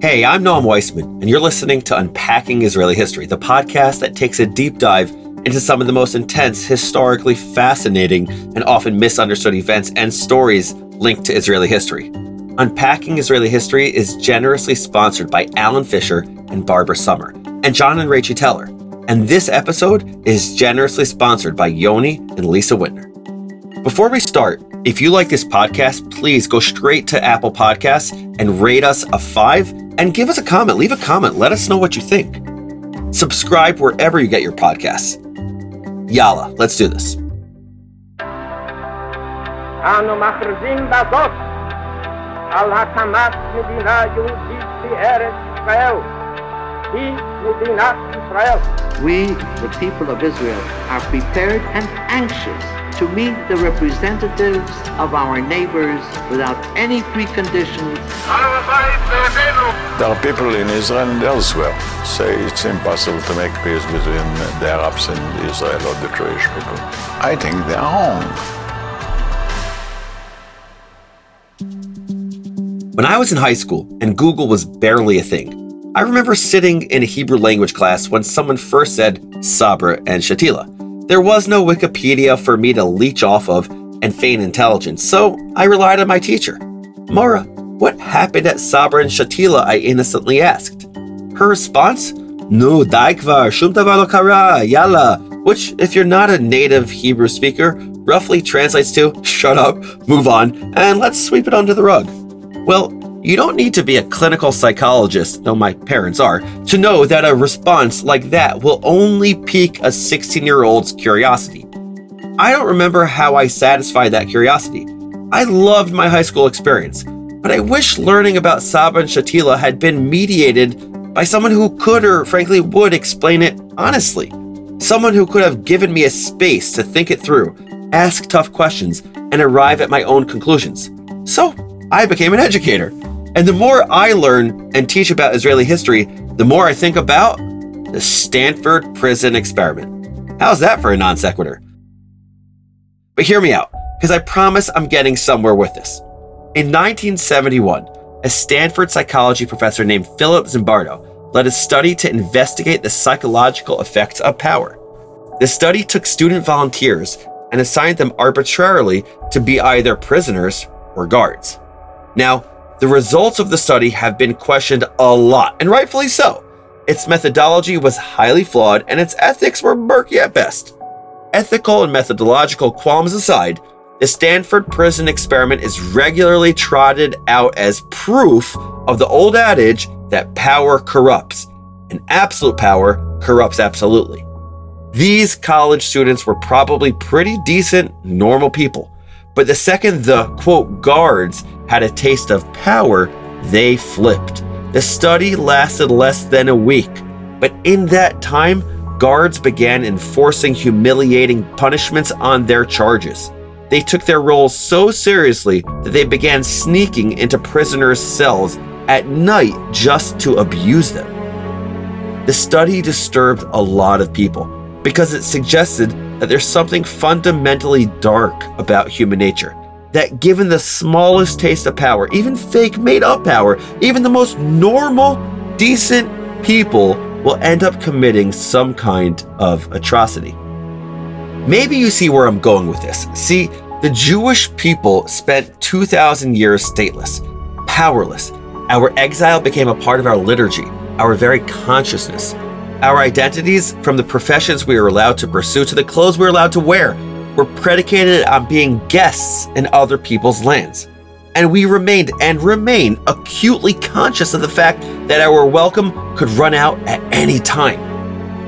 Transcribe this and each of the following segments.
Hey, I'm Noam Weissman, and you're listening to Unpacking Israeli History, the podcast that takes a deep dive into some of the most intense, historically fascinating, and often misunderstood events and stories linked to Israeli history. Unpacking Israeli History is generously sponsored by Alan Fisher and Barbara Summer, and John and Rachel Teller. And this episode is generously sponsored by Yoni and Lisa Wittner. Before we start, if you like this podcast, please go straight to Apple Podcasts and rate us a five and give us a comment. Leave a comment. Let us know what you think. Subscribe wherever you get your podcasts. Yalla, let's do this. אנו מכריזים בזאת על הקמת מדינה יהודית בארץ ישראל. We, Israel. We, the people of Israel, are prepared and anxious to meet the representatives of our neighbors without any preconditions. There are people in Israel and elsewhere say it's impossible to make peace between the Arabs and Israel or the Jewish people. I think they are wrong. When I was in high school and Google was barely a thing, I remember sitting in a Hebrew language class when someone first said Sabra and Shatila. There was no Wikipedia for me to leech off of and feign intelligence, so I relied on my teacher. Mora, what happened at Sabra and Shatila? I innocently asked. Her response? No, daikvar, shum kara, yalla, which, if you're not a native Hebrew speaker, roughly translates to shut up, move on, and let's sweep it under the rug. Well, you don't need to be a clinical psychologist, though my parents are, to know that a response like that will only pique a 16 year old's curiosity. I don't remember how I satisfied that curiosity. I loved my high school experience, but I wish learning about Sabra and Shatila had been mediated by someone who could or frankly would explain it honestly. Someone who could have given me a space to think it through, ask tough questions, and arrive at my own conclusions. So, I became an educator. And the more I learn and teach about Israeli history, the more I think about the Stanford prison experiment. How's that for a non sequitur? But hear me out, because I promise I'm getting somewhere with this. In 1971, a Stanford psychology professor named Philip Zimbardo led a study to investigate the psychological effects of power. The study took student volunteers and assigned them arbitrarily to be either prisoners or guards. Now, the results of the study have been questioned a lot, and rightfully so. Its methodology was highly flawed, and its ethics were murky at best. Ethical and methodological qualms aside, the Stanford prison experiment is regularly trotted out as proof of the old adage that power corrupts, and absolute power corrupts absolutely. These college students were probably pretty decent, normal people. But the second the quote guards had a taste of power, they flipped. The study lasted less than a week, but in that time, guards began enforcing humiliating punishments on their charges. They took their roles so seriously that they began sneaking into prisoners' cells at night just to abuse them. The study disturbed a lot of people because it suggested that there's something fundamentally dark about human nature. That given the smallest taste of power, even fake made up power, even the most normal, decent people will end up committing some kind of atrocity. Maybe you see where I'm going with this. See, the Jewish people spent 2,000 years stateless, powerless. Our exile became a part of our liturgy, our very consciousness. Our identities, from the professions we were allowed to pursue to the clothes we were allowed to wear, were predicated on being guests in other people's lands. And we remained and remain acutely conscious of the fact that our welcome could run out at any time.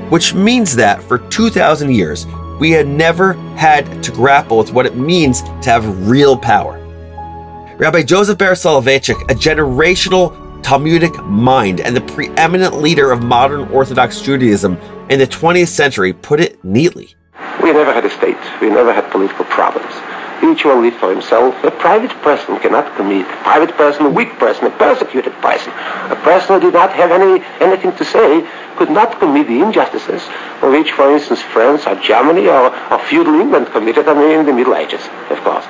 Which means that for 2,000 years, we had never had to grapple with what it means to have real power. Rabbi Joseph Ber Soloveitchik, a generational Talmudic mind and the preeminent leader of modern Orthodox Judaism in the 20th century, put it neatly. We never had a state. We never had political problems. Each one lived for himself. A private person cannot commit. A private person, a weak person, a persecuted person, a person who did not have any anything to say, could not commit the injustices of which, for instance, France or Germany or, or feudal England committed I mean, in the Middle Ages, of course.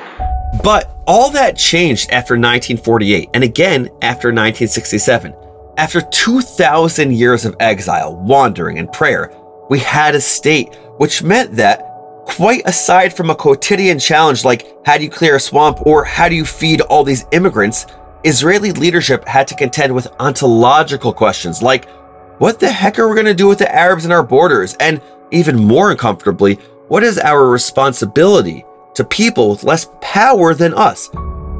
But all that changed after 1948 and again after 1967. After 2,000 years of exile, wandering, and prayer, we had a state, which meant that, quite aside from a quotidian challenge like how do you clear a swamp or how do you feed all these immigrants, Israeli leadership had to contend with ontological questions like what the heck are we going to do with the Arabs in our borders? And even more uncomfortably, what is our responsibility to people with less power than us?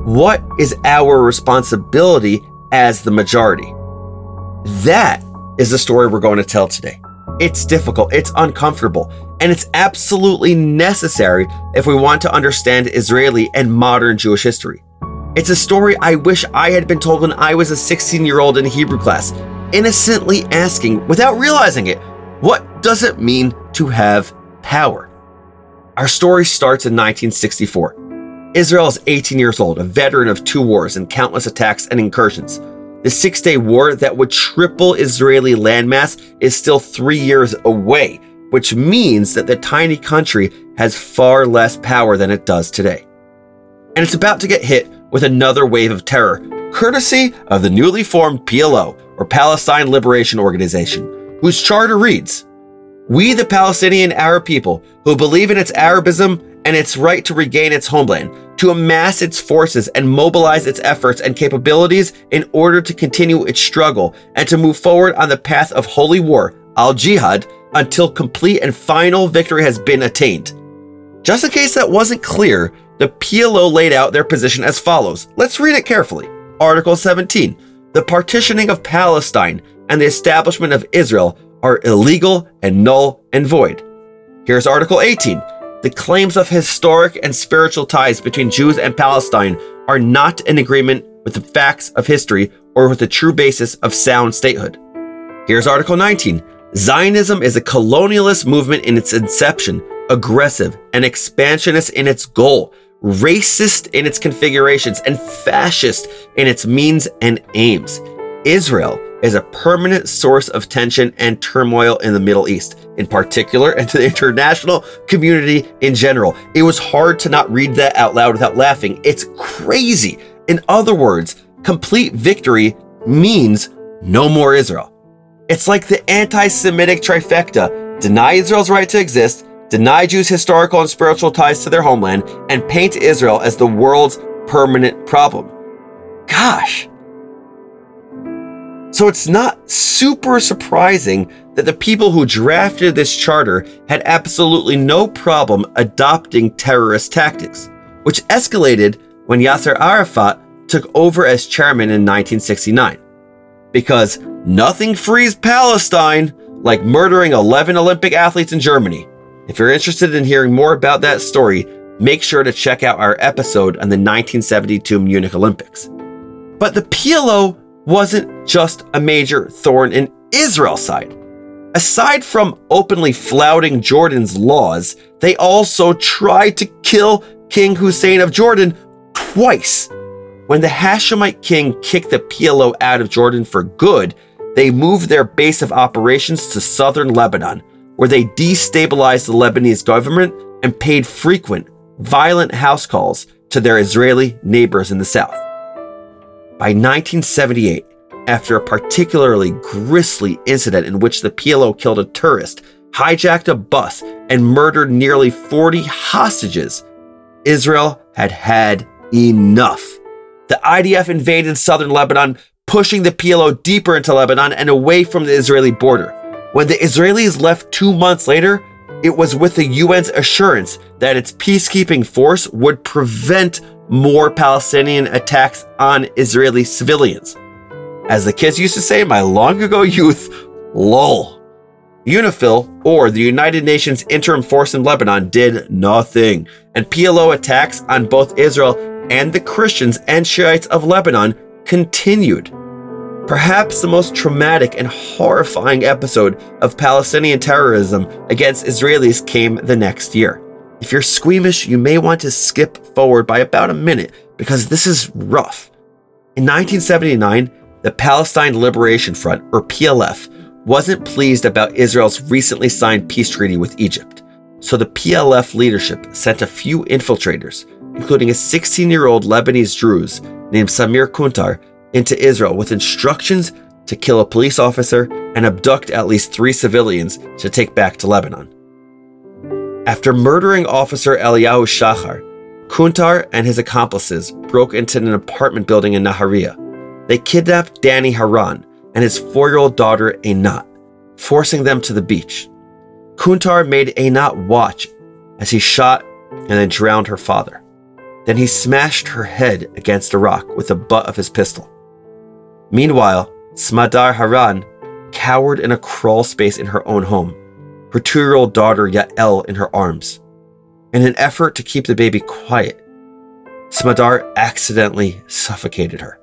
What is our responsibility as the majority? That is the story we're going to tell today. It's difficult, it's uncomfortable, and it's absolutely necessary if we want to understand Israeli and modern Jewish history. It's a story I wish I had been told when I was a 16 year old in Hebrew class, innocently asking, without realizing it, what does it mean to have power? Our story starts in 1964. Israel is 18 years old, a veteran of two wars and countless attacks and incursions. The Six Day War that would triple Israeli landmass is still three years away, which means that the tiny country has far less power than it does today. And it's about to get hit with another wave of terror, courtesy of the newly formed PLO, or Palestine Liberation Organization, whose charter reads We, the Palestinian Arab people, who believe in its Arabism and its right to regain its homeland, to amass its forces and mobilize its efforts and capabilities in order to continue its struggle and to move forward on the path of holy war, al jihad, until complete and final victory has been attained. Just in case that wasn't clear, the PLO laid out their position as follows. Let's read it carefully. Article 17 The partitioning of Palestine and the establishment of Israel are illegal and null and void. Here's Article 18 the claims of historic and spiritual ties between Jews and Palestine are not in agreement with the facts of history or with the true basis of sound statehood. Here's Article 19 Zionism is a colonialist movement in its inception, aggressive and expansionist in its goal, racist in its configurations, and fascist in its means and aims. Israel is a permanent source of tension and turmoil in the Middle East, in particular, and to the international community in general. It was hard to not read that out loud without laughing. It's crazy. In other words, complete victory means no more Israel. It's like the anti Semitic trifecta deny Israel's right to exist, deny Jews' historical and spiritual ties to their homeland, and paint Israel as the world's permanent problem. Gosh. So it's not super surprising that the people who drafted this charter had absolutely no problem adopting terrorist tactics, which escalated when Yasser Arafat took over as chairman in 1969. Because nothing frees Palestine like murdering 11 Olympic athletes in Germany. If you're interested in hearing more about that story, make sure to check out our episode on the 1972 Munich Olympics. But the PLO wasn't just a major thorn in Israel's side. Aside from openly flouting Jordan's laws, they also tried to kill King Hussein of Jordan twice. When the Hashemite king kicked the PLO out of Jordan for good, they moved their base of operations to southern Lebanon, where they destabilized the Lebanese government and paid frequent, violent house calls to their Israeli neighbors in the south. By 1978, after a particularly grisly incident in which the PLO killed a tourist, hijacked a bus, and murdered nearly 40 hostages, Israel had had enough. The IDF invaded southern Lebanon, pushing the PLO deeper into Lebanon and away from the Israeli border. When the Israelis left two months later, it was with the UN's assurance that its peacekeeping force would prevent more Palestinian attacks on Israeli civilians. As the kids used to say in my long ago youth, lol. UNIFIL, or the United Nations Interim Force in Lebanon, did nothing, and PLO attacks on both Israel and the Christians and Shiites of Lebanon continued. Perhaps the most traumatic and horrifying episode of Palestinian terrorism against Israelis came the next year. If you're squeamish, you may want to skip forward by about a minute because this is rough. In 1979, the Palestine Liberation Front, or PLF, wasn't pleased about Israel's recently signed peace treaty with Egypt. So the PLF leadership sent a few infiltrators, including a 16 year old Lebanese Druze named Samir Kuntar, into Israel with instructions to kill a police officer and abduct at least three civilians to take back to Lebanon. After murdering Officer Eliyahu Shachar, Kuntar and his accomplices broke into an apartment building in Nahariya. They kidnapped Danny Haran and his four year old daughter Einat, forcing them to the beach. Kuntar made Einat watch as he shot and then drowned her father. Then he smashed her head against a rock with the butt of his pistol. Meanwhile, Smadar Haran cowered in a crawl space in her own home, her two year old daughter Yael in her arms. In an effort to keep the baby quiet, Smadar accidentally suffocated her.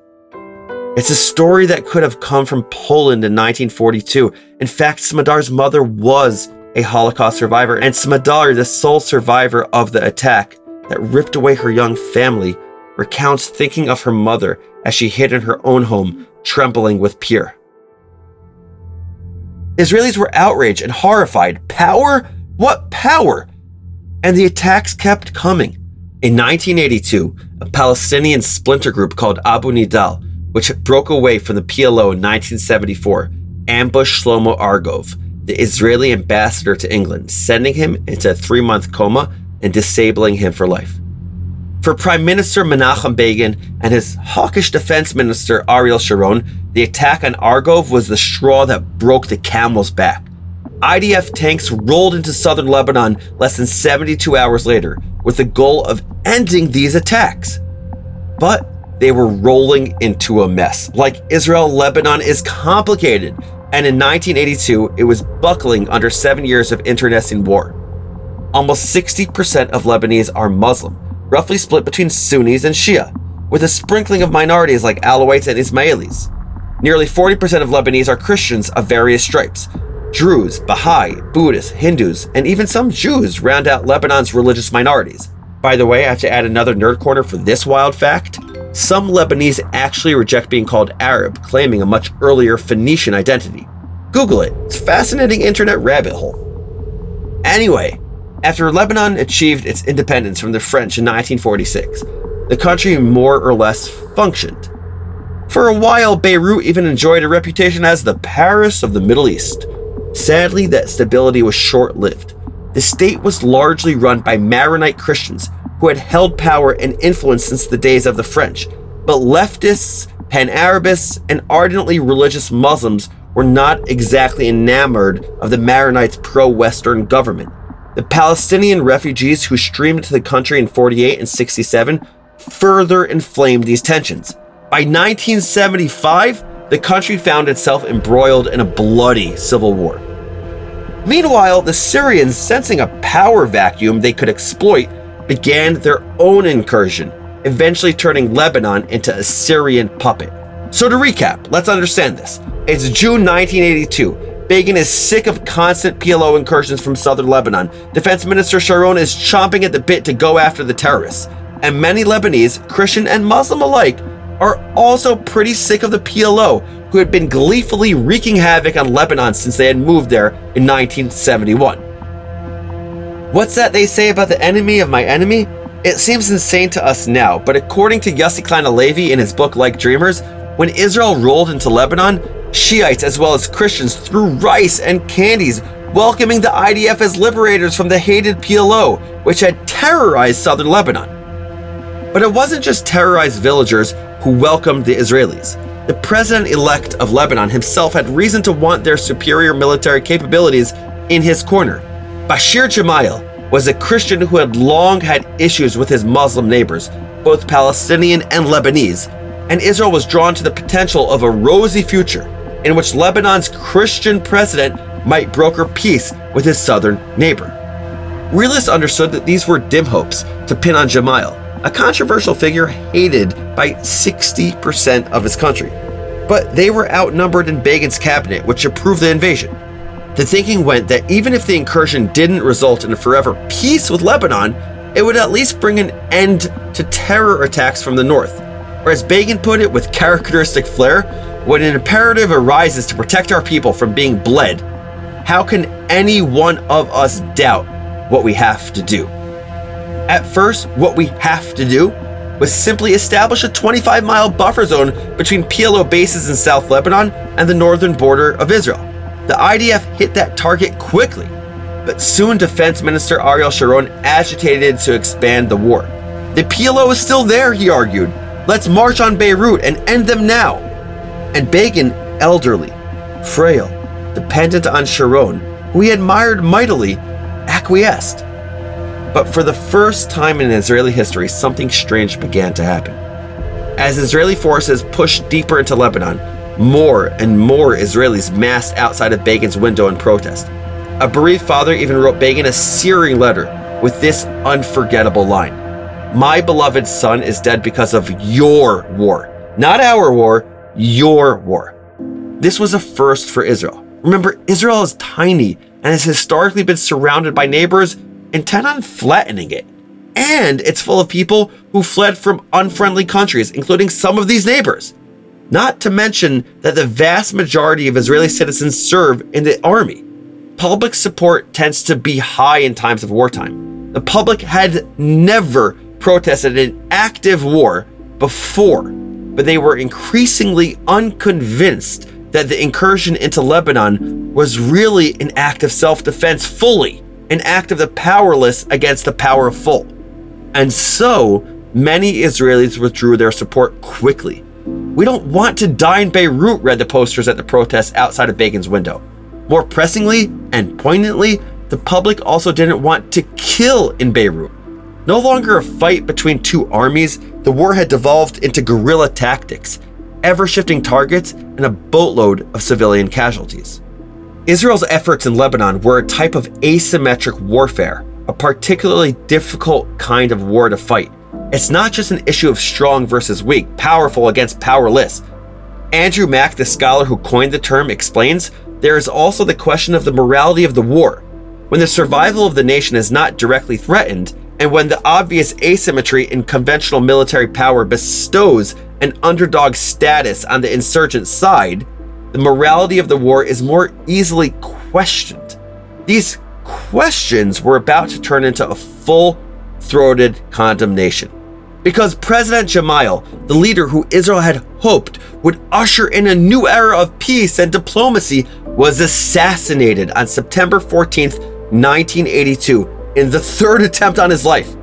It's a story that could have come from Poland in 1942. In fact, Smadar's mother was a Holocaust survivor, and Smadar, the sole survivor of the attack that ripped away her young family, recounts thinking of her mother as she hid in her own home, trembling with fear. Israelis were outraged and horrified. Power? What power? And the attacks kept coming. In 1982, a Palestinian splinter group called Abu Nidal, which broke away from the PLO in 1974, ambushed Shlomo Argov, the Israeli ambassador to England, sending him into a three month coma and disabling him for life. For Prime Minister Menachem Begin and his hawkish defense minister Ariel Sharon, the attack on Argov was the straw that broke the camel's back. IDF tanks rolled into southern Lebanon less than 72 hours later with the goal of ending these attacks. But they were rolling into a mess. Like Israel, Lebanon is complicated, and in 1982, it was buckling under seven years of internecine war. Almost 60% of Lebanese are Muslim, roughly split between Sunnis and Shia, with a sprinkling of minorities like Alawites and Ismailis. Nearly 40% of Lebanese are Christians of various stripes. Druze, Baha'i, Buddhists, Hindus, and even some Jews round out Lebanon's religious minorities. By the way, I have to add another nerd corner for this wild fact. Some Lebanese actually reject being called Arab, claiming a much earlier Phoenician identity. Google it, it's a fascinating internet rabbit hole. Anyway, after Lebanon achieved its independence from the French in 1946, the country more or less functioned. For a while, Beirut even enjoyed a reputation as the Paris of the Middle East. Sadly, that stability was short lived. The state was largely run by Maronite Christians who had held power and influence since the days of the French, but leftists, pan Arabists, and ardently religious Muslims were not exactly enamored of the Maronites' pro Western government. The Palestinian refugees who streamed into the country in 48 and 67 further inflamed these tensions. By 1975, the country found itself embroiled in a bloody civil war. Meanwhile, the Syrians, sensing a power vacuum they could exploit, began their own incursion, eventually turning Lebanon into a Syrian puppet. So, to recap, let's understand this. It's June 1982. Begin is sick of constant PLO incursions from southern Lebanon. Defense Minister Sharon is chomping at the bit to go after the terrorists. And many Lebanese, Christian and Muslim alike, are also pretty sick of the PLO, who had been gleefully wreaking havoc on Lebanon since they had moved there in 1971. What's that they say about the enemy of my enemy? It seems insane to us now, but according to Yossi Klein Halevi in his book Like Dreamers, when Israel rolled into Lebanon, Shiites as well as Christians threw rice and candies, welcoming the IDF as liberators from the hated PLO, which had terrorized southern Lebanon. But it wasn't just terrorized villagers who welcomed the Israelis. The president elect of Lebanon himself had reason to want their superior military capabilities in his corner. Bashir Gemayel was a Christian who had long had issues with his Muslim neighbors, both Palestinian and Lebanese, and Israel was drawn to the potential of a rosy future in which Lebanon's Christian president might broker peace with his southern neighbor. Realists understood that these were dim hopes to pin on Gemayel, a controversial figure hated by 60% of his country. But they were outnumbered in Begin's cabinet, which approved the invasion. The thinking went that even if the incursion didn't result in a forever peace with Lebanon, it would at least bring an end to terror attacks from the north. Or as Begin put it with characteristic flair, when an imperative arises to protect our people from being bled, how can any one of us doubt what we have to do? At first, what we have to do was simply establish a 25 mile buffer zone between PLO bases in South Lebanon and the northern border of Israel. The IDF hit that target quickly, but soon Defense Minister Ariel Sharon agitated to expand the war. The PLO is still there, he argued. Let's march on Beirut and end them now. And Begin, elderly, frail, dependent on Sharon, who he admired mightily, acquiesced. But for the first time in Israeli history, something strange began to happen. As Israeli forces pushed deeper into Lebanon, more and more Israelis massed outside of Begin's window in protest. A bereaved father even wrote Begin a searing letter with this unforgettable line My beloved son is dead because of your war. Not our war, your war. This was a first for Israel. Remember, Israel is tiny and has historically been surrounded by neighbors intent on flattening it. And it's full of people who fled from unfriendly countries, including some of these neighbors. Not to mention that the vast majority of Israeli citizens serve in the army. Public support tends to be high in times of wartime. The public had never protested an active war before, but they were increasingly unconvinced that the incursion into Lebanon was really an act of self defense, fully an act of the powerless against the powerful. And so, many Israelis withdrew their support quickly. We don't want to die in Beirut, read the posters at the protests outside of Begin's window. More pressingly and poignantly, the public also didn't want to kill in Beirut. No longer a fight between two armies, the war had devolved into guerrilla tactics, ever shifting targets, and a boatload of civilian casualties. Israel's efforts in Lebanon were a type of asymmetric warfare, a particularly difficult kind of war to fight. It's not just an issue of strong versus weak, powerful against powerless. Andrew Mack, the scholar who coined the term, explains there is also the question of the morality of the war. When the survival of the nation is not directly threatened, and when the obvious asymmetry in conventional military power bestows an underdog status on the insurgent side, the morality of the war is more easily questioned. These questions were about to turn into a full throated condemnation. Because President Gemayel, the leader who Israel had hoped would usher in a new era of peace and diplomacy, was assassinated on September 14, 1982, in the third attempt on his life.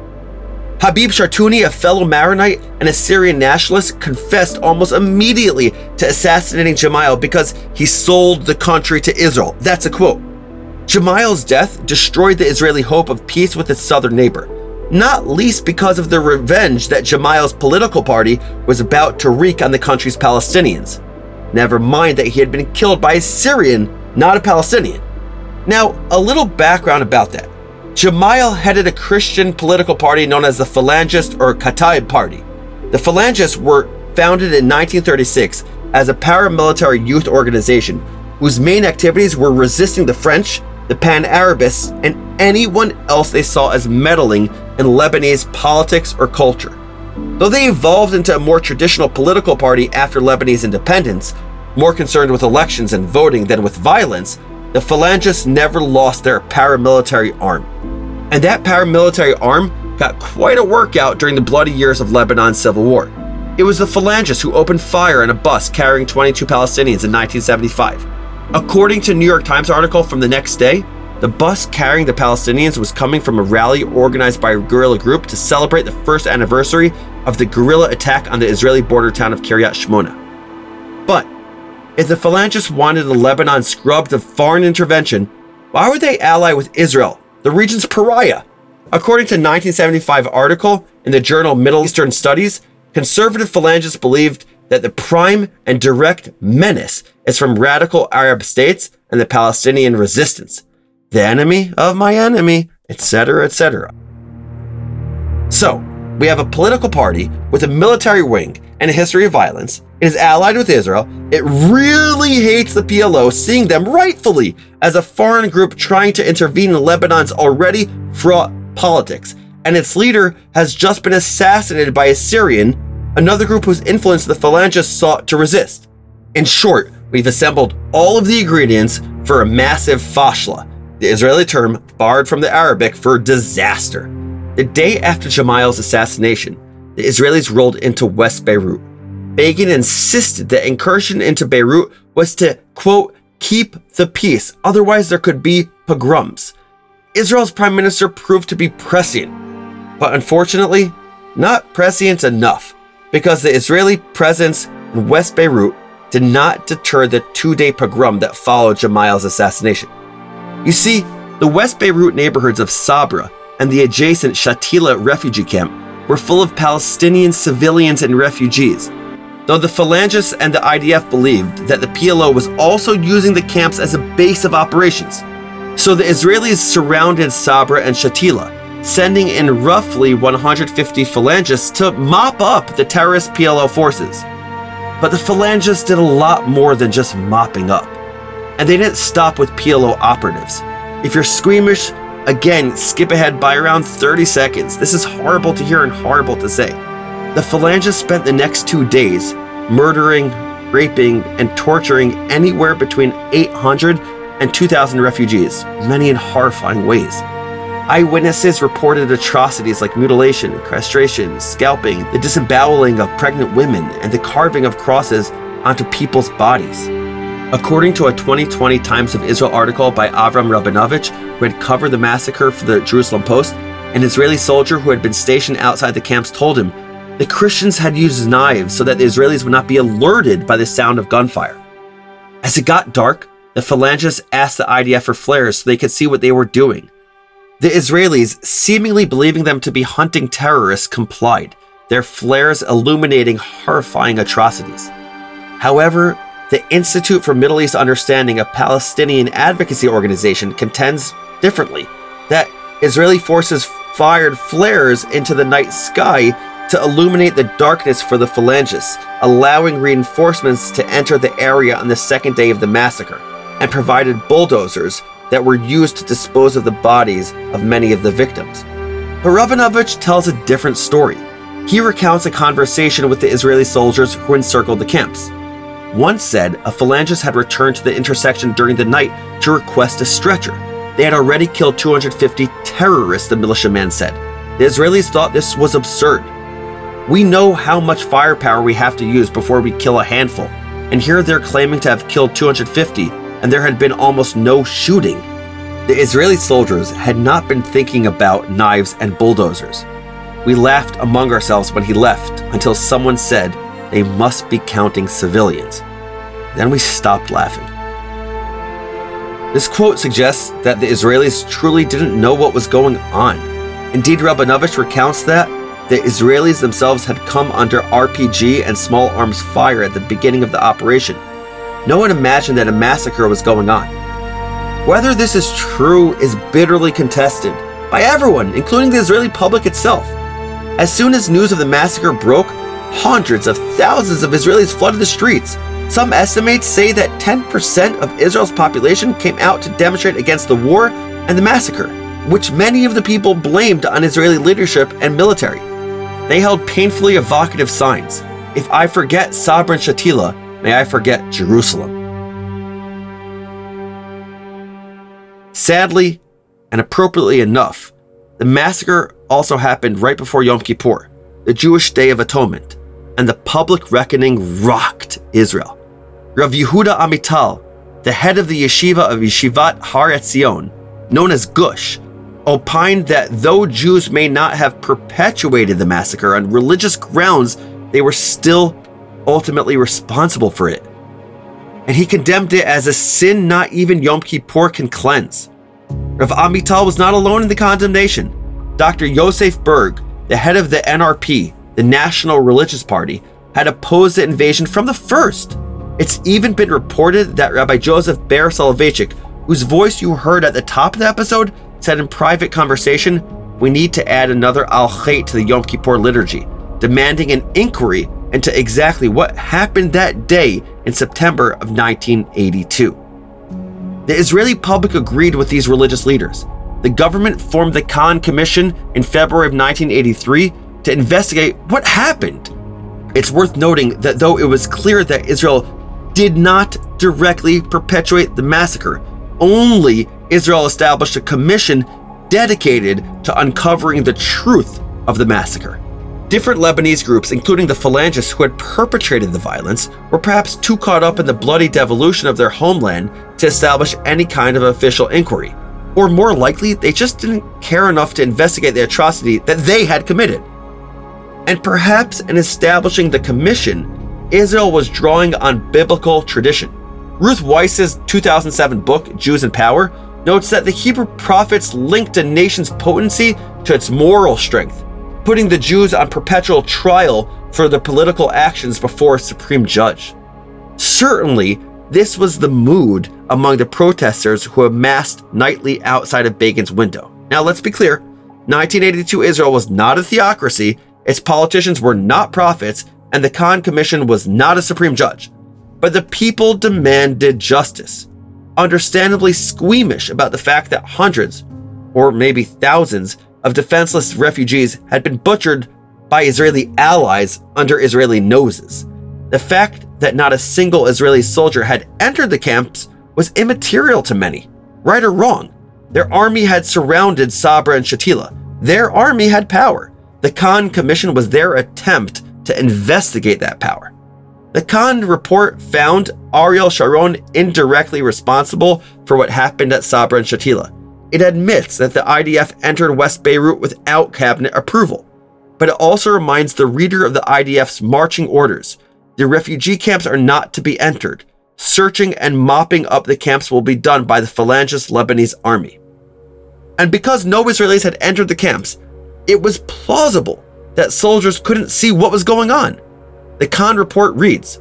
Habib Shartouni, a fellow Maronite and a Syrian nationalist, confessed almost immediately to assassinating Gemayel because he sold the country to Israel. That's a quote. Gemayel's death destroyed the Israeli hope of peace with its southern neighbor, not least because of the revenge that Gemayel's political party was about to wreak on the country's Palestinians. Never mind that he had been killed by a Syrian, not a Palestinian. Now, a little background about that. Gemayel headed a Christian political party known as the Phalangist or Kataib Party. The Phalangists were founded in 1936 as a paramilitary youth organization whose main activities were resisting the French, the Pan Arabists, and anyone else they saw as meddling in Lebanese politics or culture. Though they evolved into a more traditional political party after Lebanese independence, more concerned with elections and voting than with violence, the Phalangists never lost their paramilitary arm. And that paramilitary arm got quite a workout during the bloody years of Lebanon's civil war. It was the Phalangists who opened fire on a bus carrying 22 Palestinians in 1975. According to New York Times article from the next day, the bus carrying the Palestinians was coming from a rally organized by a guerrilla group to celebrate the first anniversary of the guerrilla attack on the Israeli border town of Kiryat Shmona. But if the Phalangists wanted the Lebanon scrubbed of foreign intervention, why would they ally with Israel, the region's pariah? According to a 1975 article in the journal Middle Eastern Studies, conservative Phalangists believed that the prime and direct menace is from radical Arab states and the Palestinian resistance, the enemy of my enemy, etc., etc. So, we have a political party with a military wing and a history of violence. It is allied with Israel. It really hates the PLO, seeing them rightfully as a foreign group trying to intervene in Lebanon's already fraught politics. And its leader has just been assassinated by a Syrian, another group whose influence the Phalangists sought to resist. In short, we've assembled all of the ingredients for a massive fashla, the Israeli term borrowed from the Arabic for disaster. The day after Gemayel's assassination, the Israelis rolled into West Beirut. Begin insisted that incursion into Beirut was to, quote, keep the peace, otherwise, there could be pogroms. Israel's prime minister proved to be prescient, but unfortunately, not prescient enough, because the Israeli presence in West Beirut did not deter the two day pogrom that followed Gemayel's assassination. You see, the West Beirut neighborhoods of Sabra and the adjacent Shatila refugee camp were full of Palestinian civilians and refugees, though the Phalangists and the IDF believed that the PLO was also using the camps as a base of operations. So the Israelis surrounded Sabra and Shatila, sending in roughly 150 Phalangists to mop up the terrorist PLO forces. But the Phalangists did a lot more than just mopping up. And they didn't stop with PLO operatives. If you're squeamish, again, skip ahead by around 30 seconds. This is horrible to hear and horrible to say. The Phalangists spent the next two days murdering, raping, and torturing anywhere between 800 and 2,000 refugees, many in horrifying ways. Eyewitnesses reported atrocities like mutilation, castration, scalping, the disemboweling of pregnant women, and the carving of crosses onto people's bodies. According to a 2020 Times of Israel article by Avram Rabinovich, who had covered the massacre for the Jerusalem Post, an Israeli soldier who had been stationed outside the camps told him the Christians had used knives so that the Israelis would not be alerted by the sound of gunfire. As it got dark, the Phalangists asked the IDF for flares so they could see what they were doing. The Israelis, seemingly believing them to be hunting terrorists, complied, their flares illuminating horrifying atrocities. However, the Institute for Middle East Understanding, a Palestinian advocacy organization, contends differently that Israeli forces fired flares into the night sky to illuminate the darkness for the phalangists, allowing reinforcements to enter the area on the second day of the massacre, and provided bulldozers that were used to dispose of the bodies of many of the victims. But tells a different story. He recounts a conversation with the Israeli soldiers who encircled the camps. One said a phalangist had returned to the intersection during the night to request a stretcher. They had already killed 250 terrorists, the militiaman said. The Israelis thought this was absurd. We know how much firepower we have to use before we kill a handful, and here they're claiming to have killed 250 and there had been almost no shooting. The Israeli soldiers had not been thinking about knives and bulldozers. We laughed among ourselves when he left until someone said they must be counting civilians. Then we stopped laughing. This quote suggests that the Israelis truly didn't know what was going on. Indeed, Rabinovich recounts that the Israelis themselves had come under RPG and small arms fire at the beginning of the operation no one imagined that a massacre was going on. Whether this is true is bitterly contested by everyone, including the Israeli public itself. As soon as news of the massacre broke, hundreds of thousands of Israelis flooded the streets. Some estimates say that 10% of Israel's population came out to demonstrate against the war and the massacre, which many of the people blamed on Israeli leadership and military. They held painfully evocative signs. If I forget Sabra and Shatila, May I forget Jerusalem. Sadly, and appropriately enough, the massacre also happened right before Yom Kippur, the Jewish Day of Atonement, and the public reckoning rocked Israel. Rav Yehuda Amital, the head of the yeshiva of Yeshivat Har Etzion, known as Gush, opined that though Jews may not have perpetuated the massacre on religious grounds, they were still ultimately responsible for it. And he condemned it as a sin not even Yom Kippur can cleanse. Rav Amital was not alone in the condemnation. Dr. Yosef Burg, the head of the NRP, the National Religious Party, had opposed the invasion from the first. It's even been reported that Rabbi Joseph Ber Soloveitchik, whose voice you heard at the top of the episode, said in private conversation, we need to add another Al Chait to the Yom Kippur liturgy, demanding an inquiry into exactly what happened that day in September of 1982. The Israeli public agreed with these religious leaders. The government formed the Kahan Commission in February of 1983 to investigate what happened. It's worth noting that though it was clear that Israel did not directly perpetuate the massacre, only Israel established a commission dedicated to uncovering the truth of the massacre. Different Lebanese groups, including the Phalangists who had perpetrated the violence, were perhaps too caught up in the bloody devolution of their homeland to establish any kind of official inquiry. Or more likely, they just didn't care enough to investigate the atrocity that they had committed. And perhaps in establishing the commission, Israel was drawing on biblical tradition. Ruth Weiss's 2007 book, Jews in Power, notes that the Hebrew prophets linked a nation's potency to its moral strength, putting the Jews on perpetual trial for their political actions before a supreme judge. Certainly, this was the mood among the protesters who amassed nightly outside of Begin's window. Now, let's be clear 1982 Israel was not a theocracy, its politicians were not prophets, and the Kahan Commission was not a supreme judge. But the people demanded justice, understandably squeamish about the fact that hundreds, or maybe thousands, of defenseless refugees had been butchered by Israeli allies under Israeli noses. The fact that not a single Israeli soldier had entered the camps was immaterial to many. Right or wrong, their army had surrounded Sabra and Shatila. Their army had power. The Kahan Commission was their attempt to investigate that power. The Kahan report found Ariel Sharon indirectly responsible for what happened at Sabra and Shatila. It admits that the IDF entered West Beirut without cabinet approval, but it also reminds the reader of the IDF's marching orders. The refugee camps are not to be entered. Searching and mopping up the camps will be done by the Phalangist Lebanese army. And because no Israelis had entered the camps, it was plausible that soldiers couldn't see what was going on. The Kahan report reads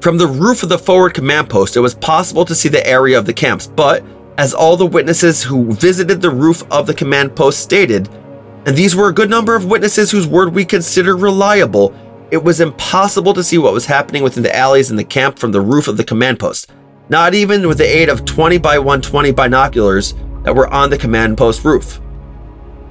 From the roof of the forward command post, it was possible to see the area of the camps, but as all the witnesses who visited the roof of the command post stated, and these were a good number of witnesses whose word we consider reliable, it was impossible to see what was happening within the alleys in the camp from the roof of the command post, not even with the aid of 20 by 120 binoculars that were on the command post roof.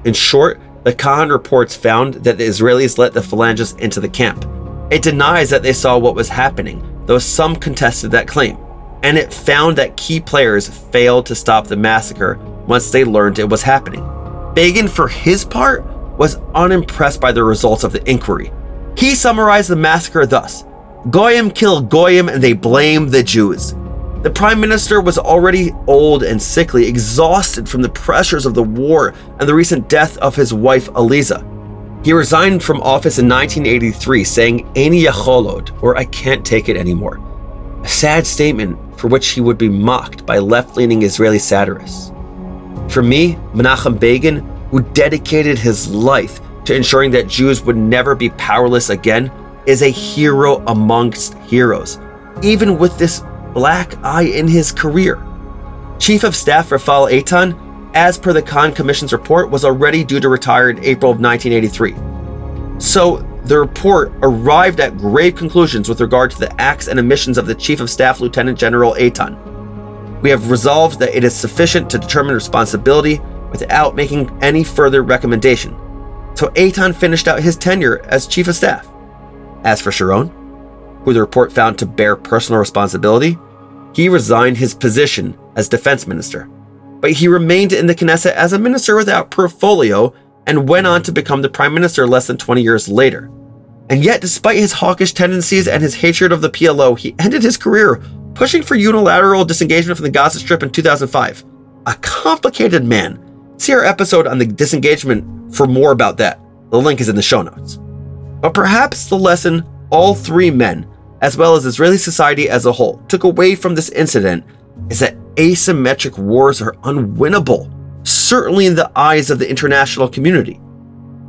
In short, the Kahan reports found that the Israelis let the phalangists into the camp. It denies that they saw what was happening, though some contested that claim. And it found that key players failed to stop the massacre once they learned it was happening. Begin, for his part, was unimpressed by the results of the inquiry. He summarized the massacre thus Goyim kill Goyim and they blame the Jews. The prime minister was already old and sickly, exhausted from the pressures of the war and the recent death of his wife Aliza. He resigned from office in 1983, saying Eini Yacholod, or I can't take it anymore. A sad statement for which he would be mocked by left leaning Israeli satirists. For me, Menachem Begin, who dedicated his life to ensuring that Jews would never be powerless again, is a hero amongst heroes, even with this black eye in his career. Chief of Staff Rafael Eitan, as per the Kahan Commission's report, was already due to retire in April of 1983. So the report arrived at grave conclusions with regard to the acts and omissions of the Chief of Staff Lieutenant General Eitan. We have resolved that it is sufficient to determine responsibility without making any further recommendation. So Eitan finished out his tenure as Chief of Staff. As for Sharon, who the report found to bear personal responsibility, he resigned his position as defense minister. But he remained in the Knesset as a minister without portfolio and went on to become the prime minister less than 20 years later. And yet, despite his hawkish tendencies and his hatred of the PLO, he ended his career pushing for unilateral disengagement from the Gaza Strip in 2005. A complicated man. See our episode on the disengagement for more about that. The link is in the show notes. But perhaps the lesson all three men as well as Israeli society as a whole, took away from this incident is that asymmetric wars are unwinnable, certainly in the eyes of the international community.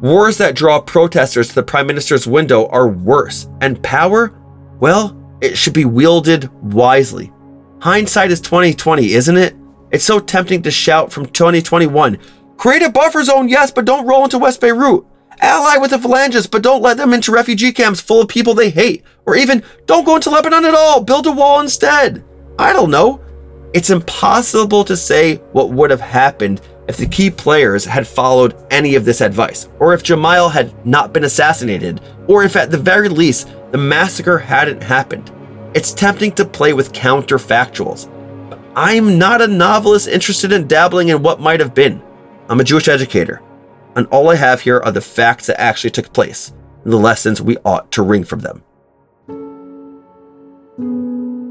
Wars that draw protesters to the prime minister's window are worse, and power, well, it should be wielded wisely. Hindsight is 2020, isn't it? It's so tempting to shout from 2021, create a buffer zone, yes, but don't roll into West Beirut. Ally with the phalangists, but don't let them into refugee camps full of people they hate. Or even, don't go into Lebanon at all, build a wall instead. I don't know. It's impossible to say what would have happened if the key players had followed any of this advice, or if Gemayel had not been assassinated, or if at the very least the massacre hadn't happened. It's tempting to play with counterfactuals. But I'm not a novelist interested in dabbling in what might have been. I'm a Jewish educator and all I have here are the facts that actually took place. and the lessons we ought to wring from them.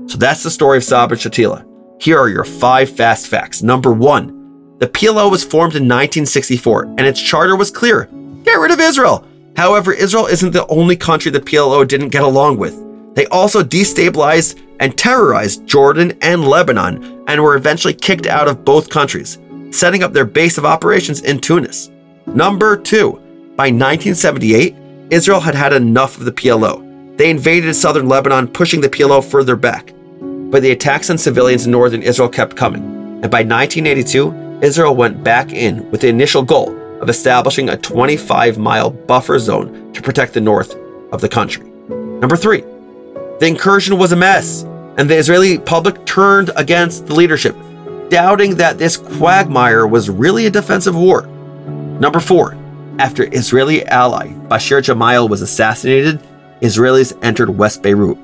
So that's the story of Sabra and Shatila. Here are your five fast facts. Number one, the PLO was formed in 1964 and its charter was clear get rid of Israel. However, Israel isn't the only country the PLO didn't get along with. They also destabilized and terrorized Jordan and Lebanon and were eventually kicked out of both countries, setting up their base of operations in Tunis. Number two, by 1978, Israel had had enough of the PLO. They invaded southern Lebanon, pushing the PLO further back. But the attacks on civilians in northern Israel kept coming. And by 1982, Israel went back in with the initial goal of establishing a 25 mile buffer zone to protect the north of the country. Number three, the incursion was a mess, and the Israeli public turned against the leadership, doubting that this quagmire was really a defensive war. Number four, after Israeli ally Bashir Gemayel was assassinated, Israelis entered West Beirut.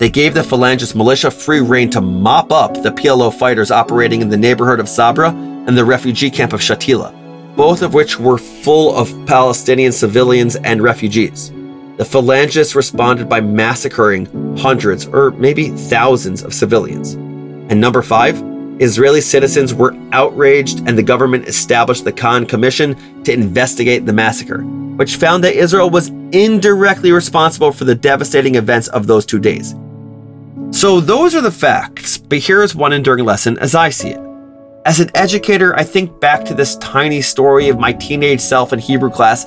They gave the Phalangist militia free rein to mop up the PLO fighters operating in the neighborhood of Sabra and the refugee camp of Shatila, both of which were full of Palestinian civilians and refugees. The Phalangists responded by massacring hundreds or maybe thousands of civilians. And number five, Israeli citizens were outraged and the government established the Kahan Commission to investigate the massacre, which found that Israel was indirectly responsible for the devastating events of those two days. So, those are the facts, but here is one enduring lesson as I see it. As an educator, I think back to this tiny story of my teenage self in Hebrew class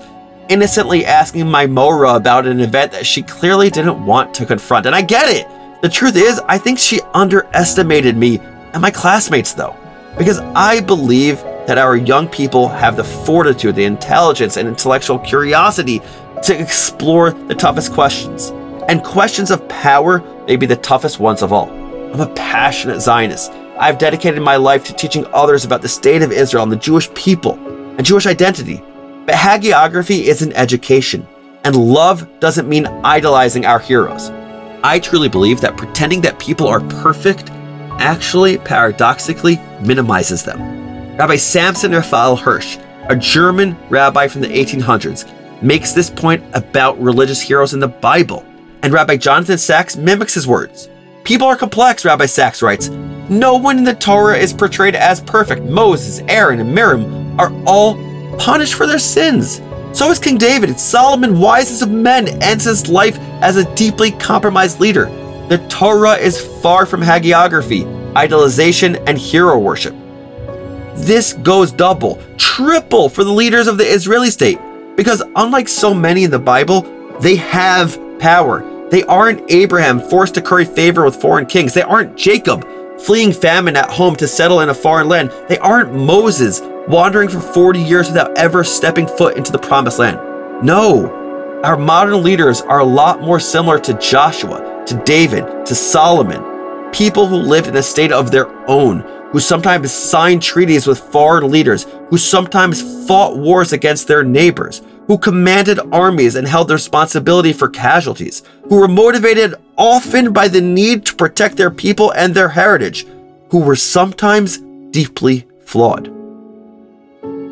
innocently asking my Mora about an event that she clearly didn't want to confront. And I get it. The truth is, I think she underestimated me and my classmates, though, because I believe that our young people have the fortitude, the intelligence, and intellectual curiosity to explore the toughest questions. And questions of power may be the toughest ones of all. I'm a passionate Zionist. I've dedicated my life to teaching others about the state of Israel and the Jewish people and Jewish identity. But hagiography is an education, and love doesn't mean idolizing our heroes. I truly believe that pretending that people are perfect actually paradoxically minimizes them. Rabbi Samson Raphael Hirsch, a German rabbi from the 1800s, makes this point about religious heroes in the Bible, and Rabbi Jonathan Sacks mimics his words. People are complex, Rabbi Sacks writes. No one in the Torah is portrayed as perfect. Moses, Aaron, and Miriam are all punished for their sins. So is King David. Solomon, wisest of men, ends his life as a deeply compromised leader. The Torah is far from hagiography, idolization, and hero worship. This goes double, triple for the leaders of the Israeli state, because unlike so many in the Bible, they have power. They aren't Abraham forced to curry favor with foreign kings. They aren't Jacob fleeing famine at home to settle in a foreign land. They aren't Moses wandering for 40 years without ever stepping foot into the promised land. No, our modern leaders are a lot more similar to Joshua, to David, to Solomon, people who lived in a state of their own, who sometimes signed treaties with foreign leaders, who sometimes fought wars against their neighbors, who commanded armies and held responsibility for casualties, who were motivated often by the need to protect their people and their heritage, who were sometimes deeply flawed.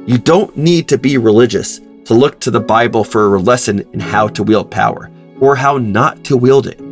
You don't need to be religious to look to the Bible for a lesson in how to wield power or how not to wield it.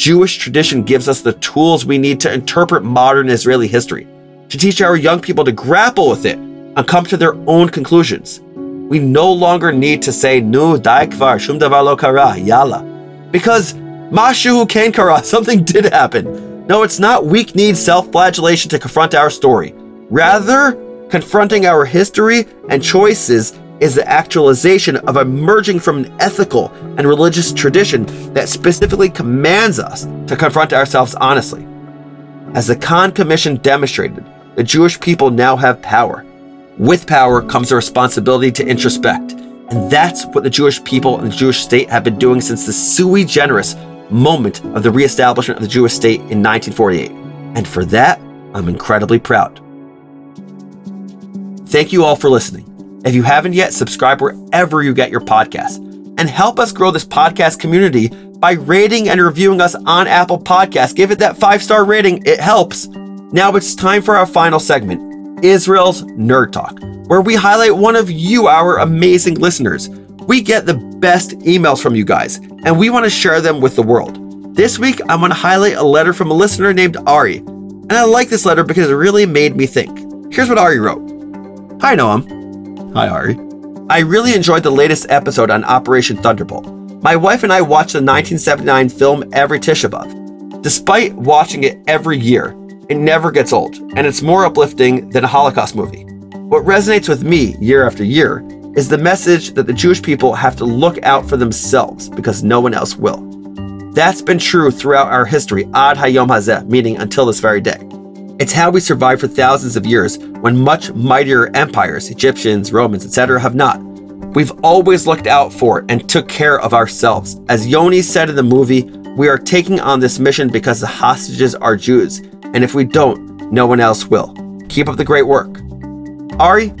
Jewish tradition gives us the tools we need to interpret modern Israeli history, to teach our young people to grapple with it and come to their own conclusions. We no longer need to say, Nu dai kvar, shum davar lo kara, yalla. Because mashu ken kara, something did happen. No, it's not weak need self-flagellation to confront our story. Rather, Confronting our history and choices is the actualization of emerging from an ethical and religious tradition that specifically commands us to confront ourselves honestly. As the Kahan Commission demonstrated, the Jewish people now have power. With power comes a responsibility to introspect. And that's what the Jewish people and the Jewish state have been doing since the sui generis moment of the reestablishment of the Jewish state in 1948. And for that, I'm incredibly proud. Thank you all for listening. If you haven't yet, subscribe wherever you get your podcasts and help us grow this podcast community by rating and reviewing us on Apple Podcasts. Give it that five star rating, it helps. Now it's time for our final segment Israel's Nerd Talk, where we highlight one of you, our amazing listeners. We get the best emails from you guys, and we want to share them with the world. This week, I'm going to highlight a letter from a listener named Ari, and I like this letter because it really made me think. Here's what Ari wrote Hi, Noam. Hi, Ari. I really enjoyed the latest episode on Operation Thunderbolt. My wife and I watched the 1979 film every Tisha B'Av. Despite watching it every year, it never gets old, and it's more uplifting than a Holocaust movie. What resonates with me year after year is the message that the Jewish people have to look out for themselves because no one else will. That's been true throughout our history, ad hayom hazeh, meaning until this very day. It's how we survived for thousands of years when much mightier empires, Egyptians, Romans, etc., have not. We've always looked out for and took care of ourselves. As Yoni said in the movie, we are taking on this mission because the hostages are Jews, and if we don't, no one else will. Keep up the great work. Ari,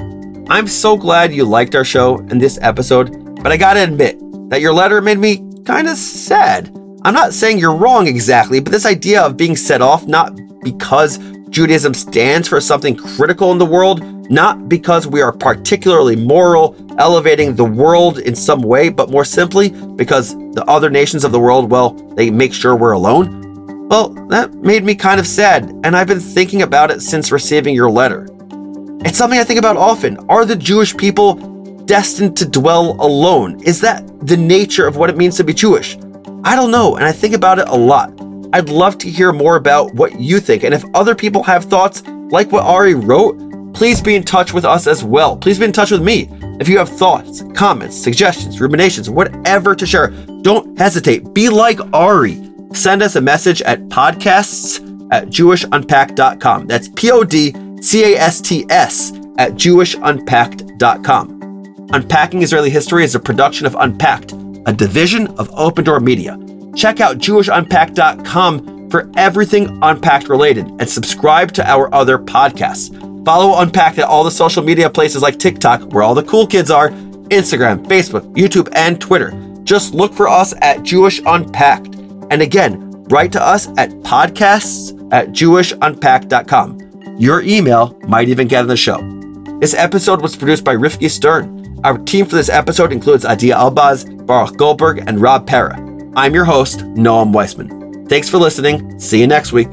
I'm so glad you liked our show and this episode, but I gotta admit that your letter made me kinda sad. I'm not saying you're wrong exactly, but this idea of being set off not because Judaism stands for something critical in the world, not because we are particularly moral, elevating the world in some way, but more simply because the other nations of the world, well, they make sure we're alone. Well, that made me kind of sad, and I've been thinking about it since receiving your letter. It's something I think about often. Are the Jewish people destined to dwell alone? Is that the nature of what it means to be Jewish? I don't know, and I think about it a lot. I'd love to hear more about what you think. And if other people have thoughts like what Ari wrote, please be in touch with us as well. Please be in touch with me. If you have thoughts, comments, suggestions, ruminations, whatever to share, don't hesitate. Be like Ari. Send us a message at podcasts at jewishunpacked.com. That's P O D C A S T S at jewishunpacked.com. Unpacking Israeli History is a production of Unpacked, a division of Open Door Media. Check out jewishunpacked.com for everything Unpacked related and subscribe to our other podcasts. Follow Unpacked at all the social media places like TikTok, where all the cool kids are, Instagram, Facebook, YouTube, and Twitter. Just look for us at Jewish Unpacked. And again, write to us at podcasts at jewishunpacked.com. Your email might even get in the show. This episode was produced by Rifki Stern. Our team for this episode includes Adia Albaz, Baruch Goldberg, and Rob Pera. I'm your host, Noam Weissman. Thanks for listening. See you next week.